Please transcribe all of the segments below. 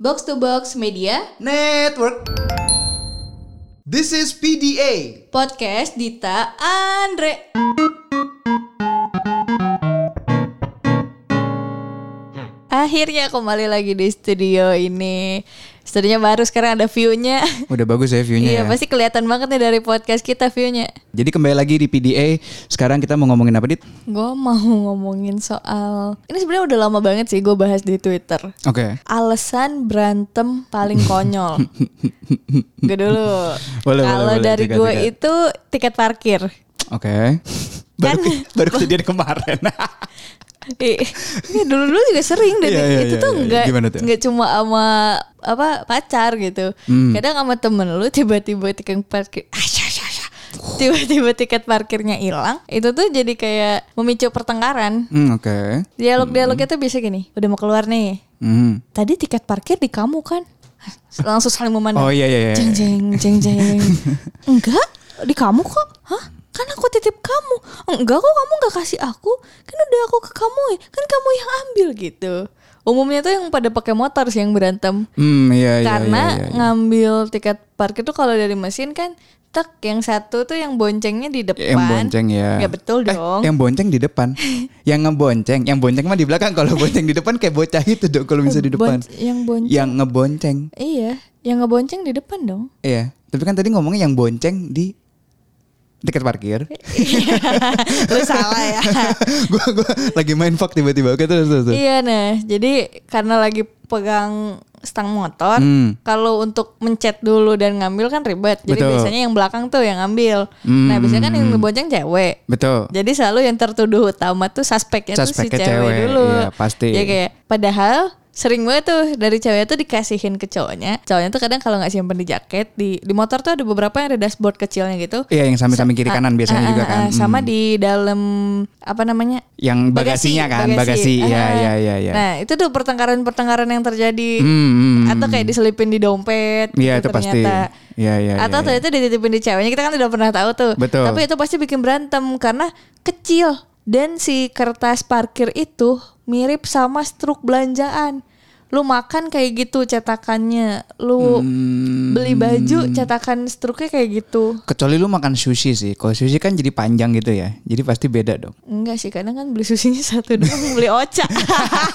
Box to Box Media Network. This is PDA. Podcast Dita Andre. Akhirnya kembali lagi di studio ini. Studionya baru sekarang ada view-nya. Udah bagus ya Iya, view-nya ya. pasti kelihatan banget nih dari podcast kita view-nya. Jadi kembali lagi di PDA. Sekarang kita mau ngomongin apa, Dit? Gue mau ngomongin soal ini sebenarnya udah lama banget sih gue bahas di Twitter. Oke. Alasan berantem paling konyol. gue dulu. Kalau dari gue itu tiket parkir. Oke. Baru, Kan- baru kejadian kemarin. Iya dulu dulu juga sering dan Iya, iya, itu iya, tuh iya. nggak Gimana tuh? nggak cuma sama apa pacar gitu. Hmm. Kadang sama temen lu tiba-tiba tiket parkir asya. tiba-tiba tiket parkirnya hilang. Itu tuh jadi kayak memicu pertengkaran. Hmm, Oke. Dialog-dialognya tuh biasa gini. Udah mau keluar nih. Hmm. Tadi tiket parkir di kamu kan? Langsung saling memandang. Oh iya iya. iya. Jeng jeng jeng jeng. Enggak, di kamu kok. Hah? Kan aku titip kamu. Enggak kok kamu nggak kasih aku. Kan udah aku ke kamu. Kan kamu yang ambil gitu. Umumnya tuh yang pada pakai motor sih yang berantem. Hmm, iya iya. Karena iya, iya, iya. ngambil tiket parkir tuh kalau dari mesin kan tek yang satu tuh yang boncengnya di depan. Yang bonceng ya. Ya betul Eh, dong. yang bonceng di depan. yang ngebonceng, yang bonceng mah di belakang. Kalau bonceng di depan kayak bocah itu dong kalau bisa di depan. Bonc- yang bonceng. Yang ngebonceng. Iya, yang ngebonceng di depan dong. Iya. Tapi kan tadi ngomongnya yang bonceng di tiket parkir. Lu salah ya. gua gua lagi main fuck tiba-tiba. Oke terus terus. Iya nah, jadi karena lagi pegang stang motor, Hmm. kalau untuk mencet dulu dan ngambil kan ribet. Jadi Betul. biasanya yang belakang tuh yang ngambil. Hmm. Nah biasanya kan yang ngebonceng cewek. Betul. Jadi selalu yang tertuduh utama tuh suspeknya tuh si Suspeknya cewek, cewek, dulu. iya, pasti. Ya kayak padahal sering banget tuh dari cewek tuh dikasihin ke cowoknya. Cowoknya tuh kadang kalau nggak simpen di jaket di di motor tuh ada beberapa yang ada dashboard kecilnya gitu. Iya yang samping-samping kiri kanan biasanya juga kan. Sama Hmm. di dalam apa namanya? yang bagasinya kan, bagasi. Iya Ah. iya iya iya. Nah itu tuh pertengkaran-pertengkaran yang terjadi Hmm, hmm, atau kayak diselipin di dompet. Iya gitu itu pasti. ternyata. Iya iya. atau iya, iya. ternyata dititipin di ceweknya kita kan tidak pernah tahu tuh. Betul. Tapi itu pasti bikin berantem karena kecil dan si kertas parkir itu mirip sama struk belanjaan. Lu makan kayak gitu cetakannya, lu Hmm. beli baju cetakan struknya kayak gitu. Kecuali lu makan sushi sih. Kalau sushi kan jadi panjang gitu ya. Jadi pasti beda dong. Enggak sih, kadang kan beli susinya satu doang, beli oca.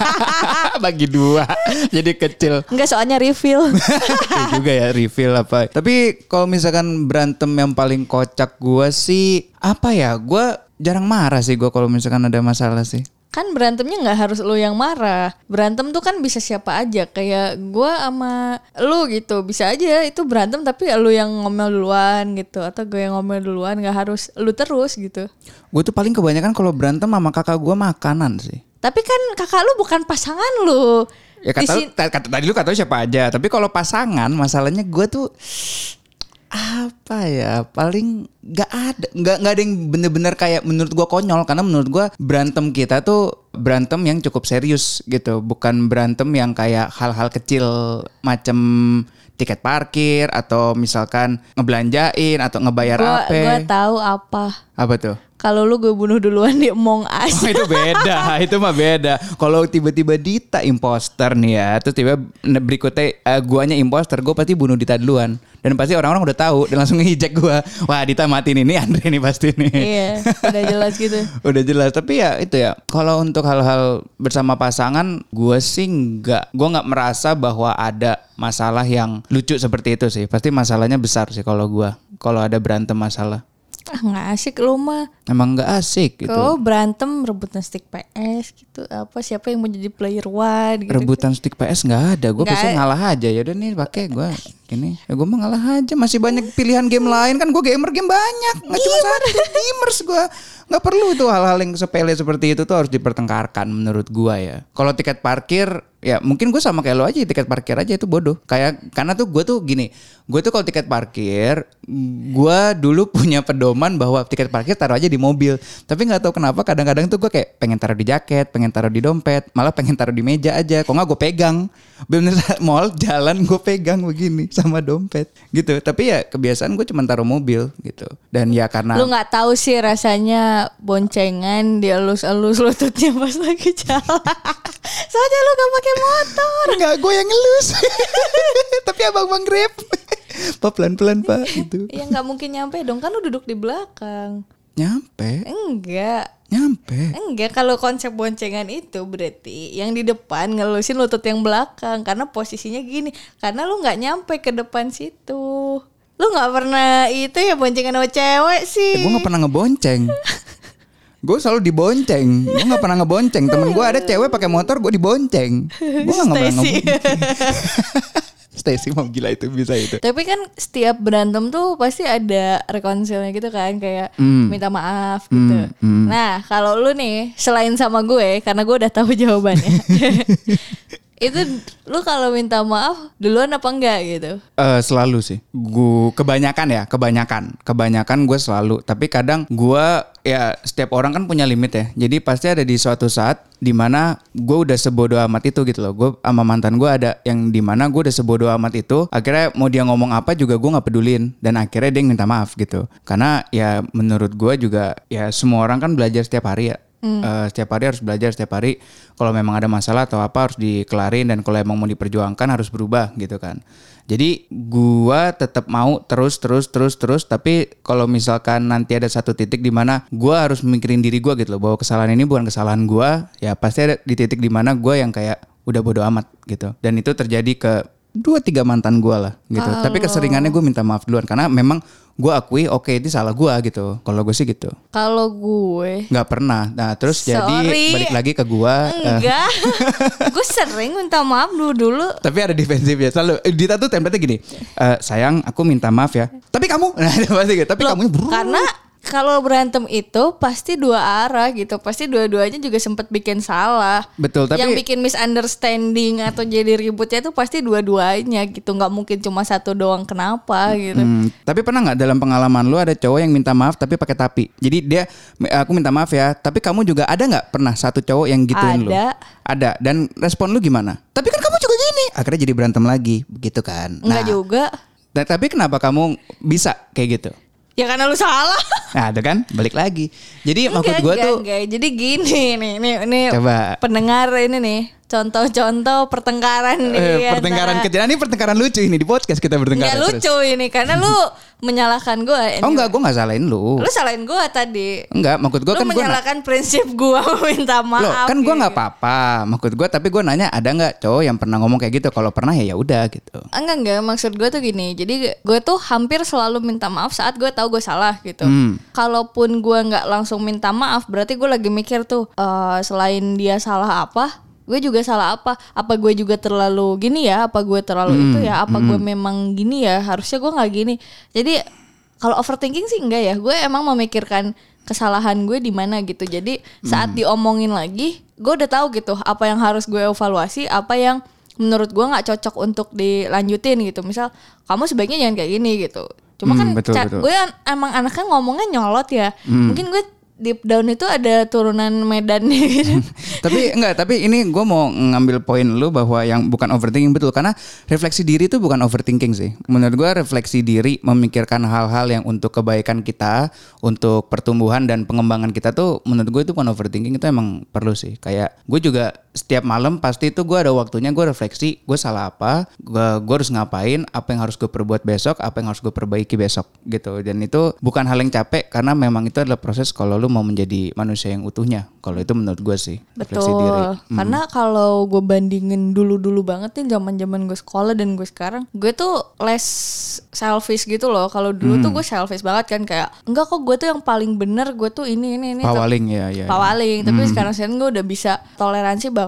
Bagi dua. jadi kecil. Enggak soalnya refill. Iya juga ya refill apa. Tapi kalau misalkan berantem yang paling kocak gua sih apa ya? Gua jarang marah sih gua kalau misalkan ada masalah sih. Kan berantemnya nggak harus lu yang marah. Berantem tuh kan bisa siapa aja. Kayak gua sama lu gitu. Bisa aja itu berantem tapi lu yang ngomel duluan gitu. Atau gue yang ngomel duluan nggak harus lu terus gitu. Gue tuh paling kebanyakan kalau berantem sama kakak gua makanan sih. tapi kan kakak lu bukan pasangan lu. Ya kata, sin- ta- kata tadi lu kata siapa aja. Tapi kalau pasangan masalahnya gue tuh apa ya? Paling nggak ada nggak nggak ada yang bener-bener kayak menurut gua konyol. Karena menurut gua berantem kita tuh berantem yang cukup serius gitu. Bukan berantem yang kayak hal-hal kecil macam tiket parkir atau misalkan ngebelanjain atau ngebayar gua apa gua tahu apa. Apa tuh kalau lu gue bunuh duluan di Among Us Oh itu beda, itu mah beda. Kalau tiba-tiba Dita imposter nih ya, terus tiba berikutnya eh, guanya imposter, gue pasti bunuh Dita duluan. Dan pasti orang-orang udah tahu dan langsung ngejek gua. Wah Dita mati nih, ini Andre nih pasti nih. iya udah jelas gitu Udah jelas, tapi ya itu ya. Kalau untuk hal-hal bersama pasangan, gue sih nggak, gue nggak merasa bahwa ada masalah yang lucu seperti itu sih. Pasti masalahnya besar sih kalau gua. Kalau ada berantem masalah, ah nggak asik lu mah. Emang nggak asik gitu. Kau berantem rebutan stick PS gitu. Apa siapa yang mau jadi player one gitu rebutan stick PS nggak ada. Gue ada. ngalah aja. Ya udah nih pakai gue ini ya gue mah ngalah aja. Masih banyak pilihan game lain. Kan gue gamer game banyak. Nggak cuma satu gamers gue nggak perlu tuh hal-hal yang sepele seperti itu tuh harus dipertengkarkan menurut gue ya. Kalau tiket parkir ya mungkin gue sama kayak lo aja tiket parkir aja itu bodoh. Kayak karena tuh gue tuh gini gue tuh kalau tiket parkir gue dulu punya pedoman bahwa tiket parkir taruh aja di mobil. Tapi nggak tahu kenapa kadang-kadang tuh gue kayak pengen taruh di jaket pengen taruh di dompet malah pengen taruh di meja aja. Kok nggak gue pegang? Bener mall jalan gue pegang begini sama dompet gitu. Tapi ya kebiasaan gue cuma taruh mobil gitu. Dan ya karena Lu nggak tahu sih rasanya boncengan dielus-elus lututnya pas lagi jalan. Soalnya lu gak pakai motor. Enggak, gue yang ngelus. Tapi abang-abang grab. Pak pelan-pelan pak gitu. Ya nggak mungkin nyampe dong kan lu duduk di belakang. Nyampe, Enggak. nyampe. Enggak, kalau konsep boncengan itu berarti yang di depan ngelusin lutut yang belakang karena posisinya gini. Karena lu nggak nyampe ke depan situ. Lu nggak pernah itu ya boncengan sama cewek sih. Eh, gue gak pernah ngebonceng. gue selalu dibonceng. Gue gak pernah ngebonceng. Temen gue ada cewek pakai motor, gue dibonceng. Gue gak pernah Stacy. ngebonceng. Stacy mau gila itu bisa itu. Tapi kan setiap berantem tuh pasti ada rekonsilnya gitu kan kayak Hmm. minta maaf gitu. Hmm, hmm. Nah, kalau lu nih selain sama gue karena gue udah tahu jawabannya. itu lu kalau minta maaf duluan apa enggak gitu? Eh selalu sih. Gue kebanyakan ya, kebanyakan, kebanyakan gue selalu. Tapi kadang gue ya setiap orang kan punya limit ya. Jadi pasti ada di suatu saat di mana gue udah sebodoh amat itu gitu loh. Gue sama mantan gue ada yang di mana gue udah sebodoh amat itu. Akhirnya mau dia ngomong apa juga gue nggak pedulin. Dan akhirnya dia minta maaf gitu. Karena ya menurut gue juga ya semua orang kan belajar setiap hari ya. Eh, setiap hari harus belajar setiap hari kalau memang ada masalah atau apa harus dikelarin dan kalau emang mau diperjuangkan harus berubah gitu kan. Jadi gua tetap mau terus terus terus terus tapi kalau misalkan nanti ada satu titik di mana gua harus mikirin diri gua gitu loh bahwa kesalahan ini bukan kesalahan gua ya pasti ada di titik di mana gua yang kayak udah bodo amat gitu. Dan itu terjadi ke dua tiga mantan gua lah gitu tapi keseringannya gue minta maaf duluan karena memang gua akui oke itu salah gua gitu kalau gue sih gitu Kalau gue nggak pernah. Nah terus jadi Sorry. balik lagi ke gua. eh, enggak. gue sering minta maaf dulu dulu. tapi ada defensif ya selalu. Eh, Dita tuh template gini. "Eh, sayang aku minta maaf ya. Tapi kamu. Nah pasti gitu. Tapi Loh, kamu brrrr. karena kalau berantem itu pasti dua arah gitu. Pasti dua-duanya juga sempat bikin salah. Betul, tapi- yang bikin misunderstanding atau jadi ributnya itu pasti dua-duanya gitu. nggak mungkin cuma satu doang kenapa gitu. Hmm, tapi pernah nggak dalam pengalaman lu ada cowok yang minta maaf tapi pakai tapi. Jadi dia aku minta maaf ya. Tapi kamu juga ada nggak pernah satu cowok yang gituin lu? Ada. Ada. Dan respon lu gimana? Tapi kan kamu juga gini. Akhirnya jadi berantem lagi, begitu kan? Enggak juga. Nah, tapi kenapa kamu bisa kayak gitu? Ya karena lu salah. Nah, ada kan? Balik lagi. Jadi maksud enggak, tuh enggak. Jadi gini nih, nih, nih Coba. pendengar ini nih. Contoh-contoh pertengkaran nih. Eh, pertengkaran antara- kecil. Nah, Ini pertengkaran lucu ini di podcast kita bertengkar. Nggak lucu ini karena lu menyalahkan gue. Oh enggak, gue nggak salahin lu. Lu salahin gue tadi. Enggak, maksud gue lu kan gue menyalahkan prinsip gue minta maaf. Loh, kan gue gitu. nggak apa-apa. Maksud gue, tapi gue nanya ada nggak cowok yang pernah ngomong kayak gitu? Kalau pernah ya ya udah gitu. Enggak enggak maksud gue tuh gini. Jadi gue tuh hampir selalu minta maaf saat gue tahu gue salah gitu. Hmm. Kalaupun gue nggak langsung minta maaf, berarti gue lagi mikir tuh eh, selain dia salah apa, gue juga salah apa? Apa gue juga terlalu gini ya? Apa gue terlalu Hmm, itu ya? Apa gue memang gini ya? Harusnya gue nggak gini. Jadi kalau overthinking sih enggak ya. Gue emang memikirkan kesalahan gue di mana gitu. Jadi saat Hmm. diomongin lagi, gue udah tahu gitu apa yang harus gue evaluasi, apa yang menurut gue nggak cocok untuk dilanjutin gitu. Misal kamu sebaiknya jangan kayak gini gitu. Cuma Hmm, kan betul, betul. gue an- emang anaknya ngomongnya nyolot ya. Hmm. Mungkin gue deep down itu ada turunan Medannya gitu. tapi enggak, tapi ini gue mau ngambil poin lu bahwa yang bukan overthinking betul karena refleksi diri itu bukan overthinking sih. Menurut gue refleksi diri memikirkan hal-hal yang untuk kebaikan kita, untuk pertumbuhan dan pengembangan kita tuh menurut gue itu bukan overthinking itu emang perlu sih. Kayak gue juga setiap malam pasti itu gue ada waktunya gue refleksi gue salah apa gue gue harus ngapain apa yang harus gue perbuat besok apa yang harus gue perbaiki besok gitu dan itu bukan hal yang capek karena memang itu adalah proses kalau lu mau menjadi manusia yang utuhnya kalau itu menurut gue sih refleksi Betul. diri Hmm. Karena kalau gue bandingin dulu-dulu banget nih zaman-zaman gue sekolah dan gue sekarang, gue tuh less selfish gitu loh. Kalau dulu Hmm. tuh gue selfish banget kan kayak enggak kok gue tuh yang paling bener, gue tuh ini ini ini. pawaling ya ya Pawaling, tapi sekarang sekarang gue udah bisa toleransi bahwa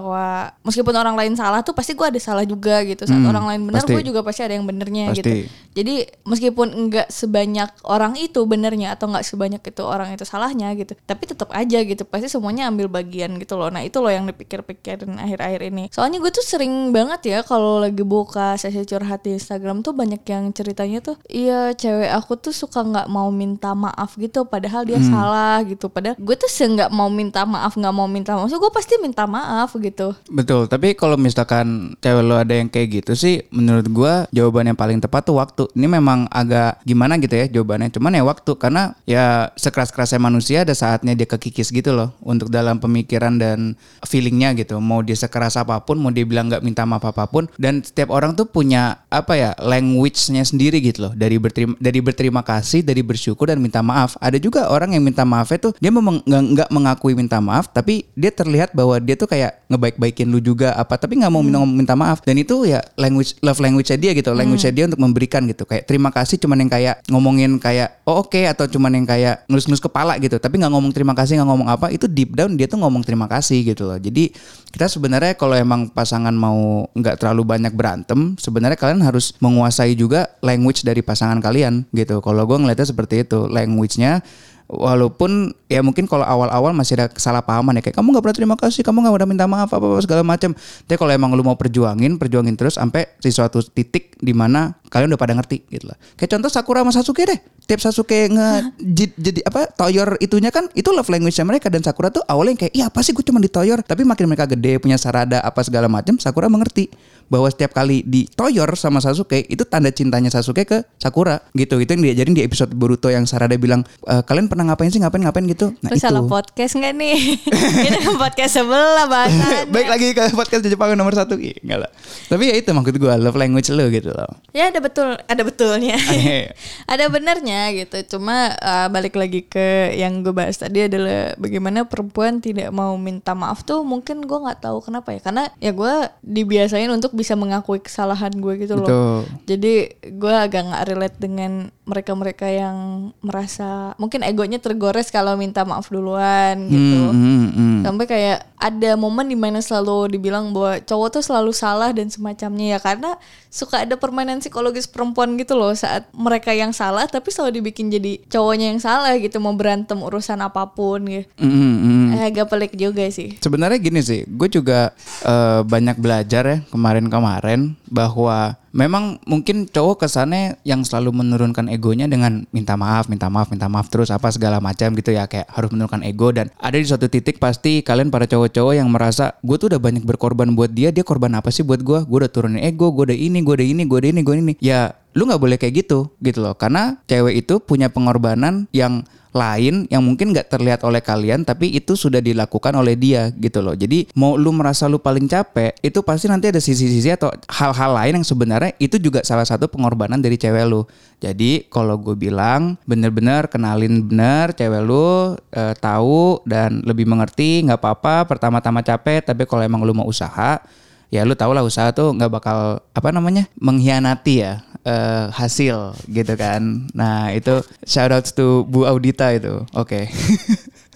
meskipun orang lain salah tuh pasti gue ada salah juga gitu. Saat Hmm, orang lain benar, gue juga pasti ada yang benernya Pasti. gitu. Jadi meskipun enggak sebanyak orang itu benernya atau enggak sebanyak itu orang itu salahnya gitu, tapi tetap aja gitu. Pasti semuanya ambil bagian gitu loh. Nah itu loh yang dipikir-pikirin akhir-akhir ini. Soalnya gue tuh sering banget ya kalau lagi buka sesi curhat di Instagram tuh banyak yang ceritanya tuh, iya cewek aku tuh suka nggak mau minta maaf gitu, padahal dia Hmm. salah gitu. Padahal gue tuh nggak mau minta maaf, nggak mau minta maaf. So, gue pasti minta maaf gitu. Betul, tapi kalau misalkan cewek lo ada yang kayak gitu sih, menurut gua jawaban yang paling tepat tuh waktu waktu. Ini memang agak gimana gitu ya jawabannya. Cuman ya waktu karena ya sekeras-kerasnya manusia ada saatnya dia kekikis gitu loh untuk dalam pemikiran dan feelingnya gitu. Mau dia sekeras apa pun, mau dia bilang nggak minta maaf apa pun. Dan setiap orang tuh punya apa ya language-nya sendiri gitu loh. Dari berterima dari berterima kasih, dari bersyukur dan minta maaf. Ada juga orang yang minta maaf itu dia memang nggak mengakui minta maaf, tapi dia terlihat bahwa dia tuh kayak ngebaik-baikin lu juga apa, tapi nggak mau minta, minta maaf. Dan itu ya language love language-nya dia gitu, language-nya dia untuk memberikan gitu. Kayak terima kasih cuman yang kayak ngomongin kayak oh oke atau cuman yang kayak ngelus-ngelus kepala gitu, tapi nggak ngomong terima kasih, nggak ngomong apa, itu deep down dia tuh ngomong terima kasih gitu loh. Jadi kita sebenarnya kalau emang pasangan mau nggak terlalu banyak berantem, sebenarnya kalian harus menguasai juga language dari pasangan kalian gitu. Kalau gue ngeliatnya seperti itu, language-nya walaupun ya mungkin kalau awal-awal masih ada kesalahpahaman ya kayak kamu nggak pernah terima kasih kamu nggak pernah minta maaf apa apa segala macam tapi kalau emang lu mau perjuangin perjuangin terus sampai di suatu titik di mana kalian udah pada ngerti gitu lah. Kayak contoh Sakura sama Sasuke deh. Tiap Sasuke nge jid- jadi apa toyor itunya kan itu love language mereka. Dan Sakura tuh awalnya kayak iya apa sih gue cuma ditoyor tapi makin mereka gede punya sarada apa segala macam Sakura mengerti bahwa setiap kali ditoyor sama Sasuke itu tanda cintanya Sasuke ke Sakura gitu. Itu yang diajarin di episode Boruto yang Sarada bilang "E, kalian pernah ngapain sih ngapain ngapain gitu nah Lu itu salah podcast nggak nih? Ini kan podcast sebelah bahasannya. baik lagi ke podcast di Jepang nomor satu Ih, enggak lah tapi ya itu maksud gue love language lo gitu loh Ya ada betul, ada betulnya. Iya. ada benernya gitu. Cuma uh, balik lagi ke yang gue bahas tadi adalah bagaimana perempuan tidak mau minta maaf tuh mungkin gue nggak tahu kenapa ya. Karena ya gue dibiasain untuk bisa mengakui kesalahan gue gitu loh. Betul. Jadi gue agak nggak relate dengan mereka-mereka yang merasa mungkin egonya tergores kalau minta maaf duluan gitu. Hmm, hmm, hmm. Sampai kayak ada momen di mana selalu dibilang bahwa cowok tuh selalu salah dan semacamnya ya karena suka ada permainan psikologis perempuan gitu loh saat mereka yang salah tapi selalu dibikin jadi cowoknya yang salah gitu mau berantem urusan apa pun gitu. Hmm, hmm, hmm. Eh, agak pelik juga sih. Sebenarnya gini sih, gue juga eh, banyak belajar ya kemarin-kemarin bahwa memang mungkin cowok kesannya yang selalu menurunkan egonya dengan minta maaf, minta maaf, minta maaf terus apa segala macam gitu ya kayak harus menurunkan ego dan ada di suatu titik pasti kalian para cowok-cowok yang merasa gue tuh udah banyak berkorban buat dia, dia korban apa sih buat gue? Gue udah turunin ego, gue udah ini, gue udah ini, gue udah ini, gue ini. Ya lu nggak boleh kayak gitu gitu loh karena cewek itu punya pengorbanan yang lain yang mungkin nggak terlihat oleh kalian tapi itu sudah dilakukan oleh dia gitu loh. Jadi mau lu merasa lu paling capek itu pasti nanti ada sisi-sisi atau hal-hal lain yang sebenarnya itu juga salah satu pengorbanan dari cewek lu. Jadi kalau gue bilang bener-bener kenalin bener cewek lu eh, tahu dan lebih mengerti nggak apa-apa pertama-tama capek tapi kalau emang lu mau usaha ya lu tau lah usaha tuh nggak bakal apa namanya mengkhianati ya eh, hasil gitu kan nah itu shout out to Bu Audita itu oke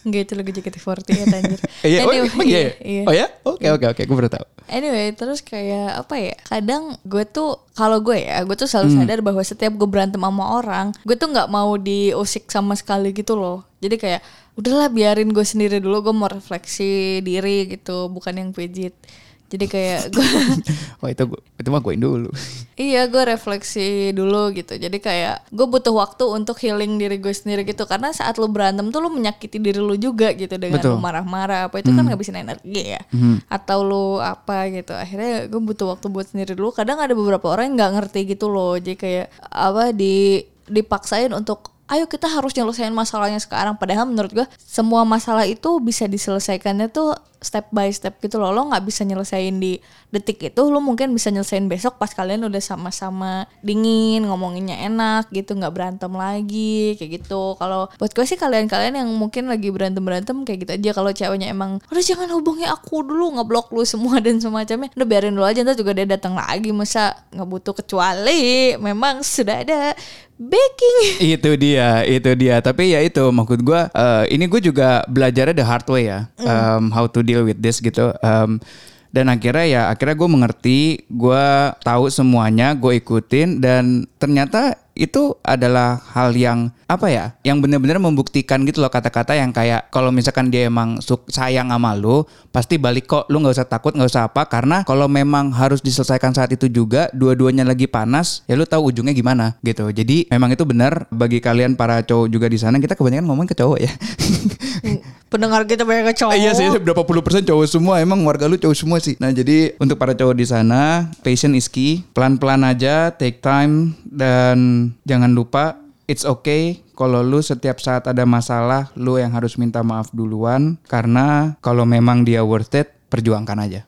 Enggak itu lagu JKT48 anjir. Iya, oh, Anyway, emang iya? iya. Oh ya? Oke oke oke, gue baru tahu. Anyway, terus kayak apa ya? Kadang gue tuh kalau gue ya, gue tuh selalu sadar bahwa setiap gue berantem sama orang, gue tuh nggak mau diusik sama sekali gitu loh. Jadi kayak udahlah biarin gue sendiri dulu, gue mau refleksi diri gitu, bukan yang pijit. Jadi kayak gue Wah itu gua, itu mah goin dulu. Iya gue refleksi dulu gitu. Jadi kayak gue butuh waktu untuk healing diri gue sendiri gitu. Karena saat lu berantem tuh lu menyakiti diri lu juga gitu Dengan Betul. lu marah-marah apa itu kan ngabisin energi ya. Atau lu apa gitu. Akhirnya gue butuh waktu buat sendiri dulu. Kadang ada beberapa orang yang gak ngerti gitu loh. Jadi kayak apa di dipaksain untuk ayo kita harus nyelesain masalahnya sekarang. Padahal menurut gue semua masalah itu bisa diselesaikannya tuh step by step gitu loh. Lo nggak bisa nyelesain di detik itu lo mungkin bisa nyelesain besok pas kalian udah sama-sama dingin ngomonginnya enak gitu nggak berantem lagi kayak gitu. Kalau buat gue sih kalian-kalian yang mungkin lagi berantem berantem kayak gitu aja. Kalau ceweknya emang udah jangan hubungi aku dulu ngeblok lu semua dan semacamnya udah biarin dulu aja ntar juga dia datang lagi masa nggak butuh kecuali memang sudah ada baking itu dia, itu dia. Tapi ya itu maksud gue. eh, ini gue juga belajarnya the hard way ya, um, how to deal with this gitu. Um, dan akhirnya ya akhirnya gue mengerti, gue tahu semuanya, gue ikutin dan ternyata itu adalah hal yang apa ya yang benar-benar membuktikan gitu loh kata-kata yang kayak kalau misalkan dia emang suk- sayang sama lu pasti balik kok lu nggak usah takut nggak usah apa karena kalau memang harus diselesaikan saat itu juga dua-duanya lagi panas ya lu tahu ujungnya gimana gitu jadi memang itu benar bagi kalian para cowok juga di sana kita kebanyakan ngomong ke cowok ya pendengar kita banyak cowok Iya sih, berapa puluh persen cowok semua. Emang warga lu cowok semua sih. Nah jadi untuk para cowok di sana, patient is key. Pelan-pelan aja, take time jangan lupa it's okay kalau lu setiap saat ada masalah lu yang harus minta maaf duluan karena kalau memang dia worth it perjuangkan aja.